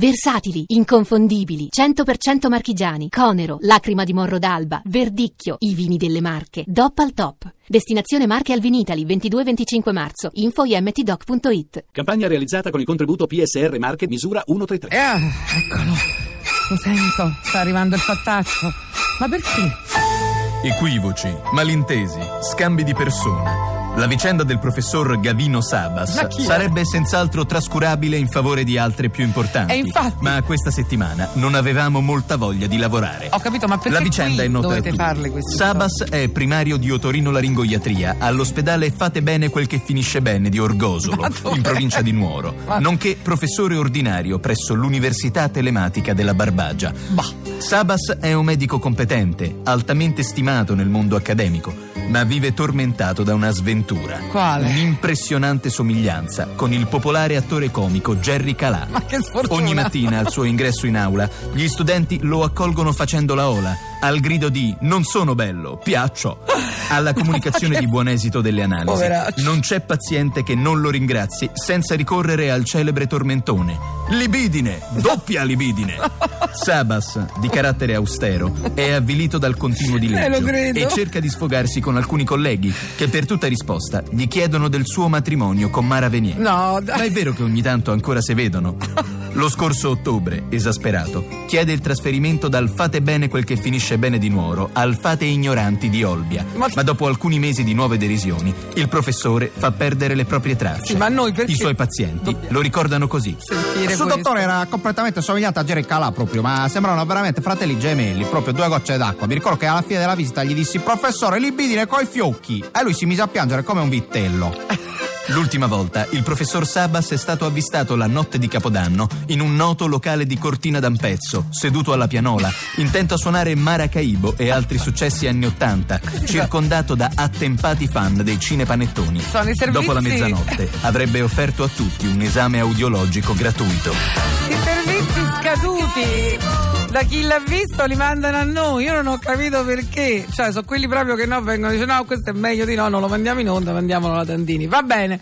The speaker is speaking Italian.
Versatili, inconfondibili, 100% marchigiani, Conero, Lacrima di Morro d'Alba, Verdicchio, i vini delle Marche, DOP al top. Destinazione Marche al Vinitali, 22-25 marzo. Info imtdoc.it. Campagna realizzata con il contributo PSR Marche misura 133. Ah, eccolo. Lo sento, sta arrivando il fattaccio. Ma perché? Equivoci, malintesi, scambi di persona. La vicenda del professor Gavino Sabas sarebbe senz'altro trascurabile in favore di altre più importanti. Infatti. Ma questa settimana non avevamo molta voglia di lavorare. Ho capito, ma perché La vicenda è nota a tutti. Sabas è primario di otorinolaringoiatria all'ospedale Fate Bene Quel Che Finisce Bene di Orgosolo, in provincia di Nuoro, Ma- nonché professore ordinario presso l'Università Telematica della Barbagia. Bah. Sabas è un medico competente, altamente stimato nel mondo accademico, ma vive tormentato da una sventura. Quale? Un'impressionante somiglianza con il popolare attore comico Jerry Calà. Ma che sfortuna. Ogni mattina al suo ingresso in aula, gli studenti lo accolgono facendo la ola, al grido di non sono bello, piaccio. Alla comunicazione di buon esito delle analisi. Poveraccio. Non c'è paziente che non lo ringrazi senza ricorrere al celebre tormentone. Libidine, doppia libidine. Sabas, di carattere austero, è avvilito dal continuo Eh, dileggio credo. e cerca di sfogarsi con alcuni colleghi che per tutta risposta gli chiedono del suo matrimonio con Mara Venier. No, Ma dai. è vero che ogni tanto ancora si vedono? Lo scorso ottobre, esasperato, chiede il trasferimento dal Fate bene quel che finisce bene di Nuoro al Fate ignoranti di Olbia. Ma- Ma, dopo alcuni mesi di nuove derisioni, il professore fa perdere le proprie tracce. Sì, ma noi perché I suoi pazienti dobbiamo lo ricordano così. Il suo dottore era completamente somigliante a Jerry Calà proprio, ma sembravano veramente fratelli gemelli, proprio due gocce d'acqua. Mi ricordo che alla fine della visita gli dissi, professore, libidine coi fiocchi. E lui si mise a piangere come un vittello. L'ultima volta il professor Sabas è stato avvistato la notte di Capodanno in un noto locale di Cortina d'Ampezzo, seduto alla pianola, intento a suonare Maracaibo e altri successi anni Ottanta, circondato da attempati fan dei cinepanettoni. Sono i servizi- Dopo la mezzanotte avrebbe offerto a tutti un esame audiologico gratuito. I servizi scaduti. Da chi l'ha visto li mandano a noi, io non ho capito perché. Cioè, sono quelli proprio che no, vengono e dicono no, questo è meglio di no, non lo mandiamo in onda, mandiamolo alla Tandini. Va bene.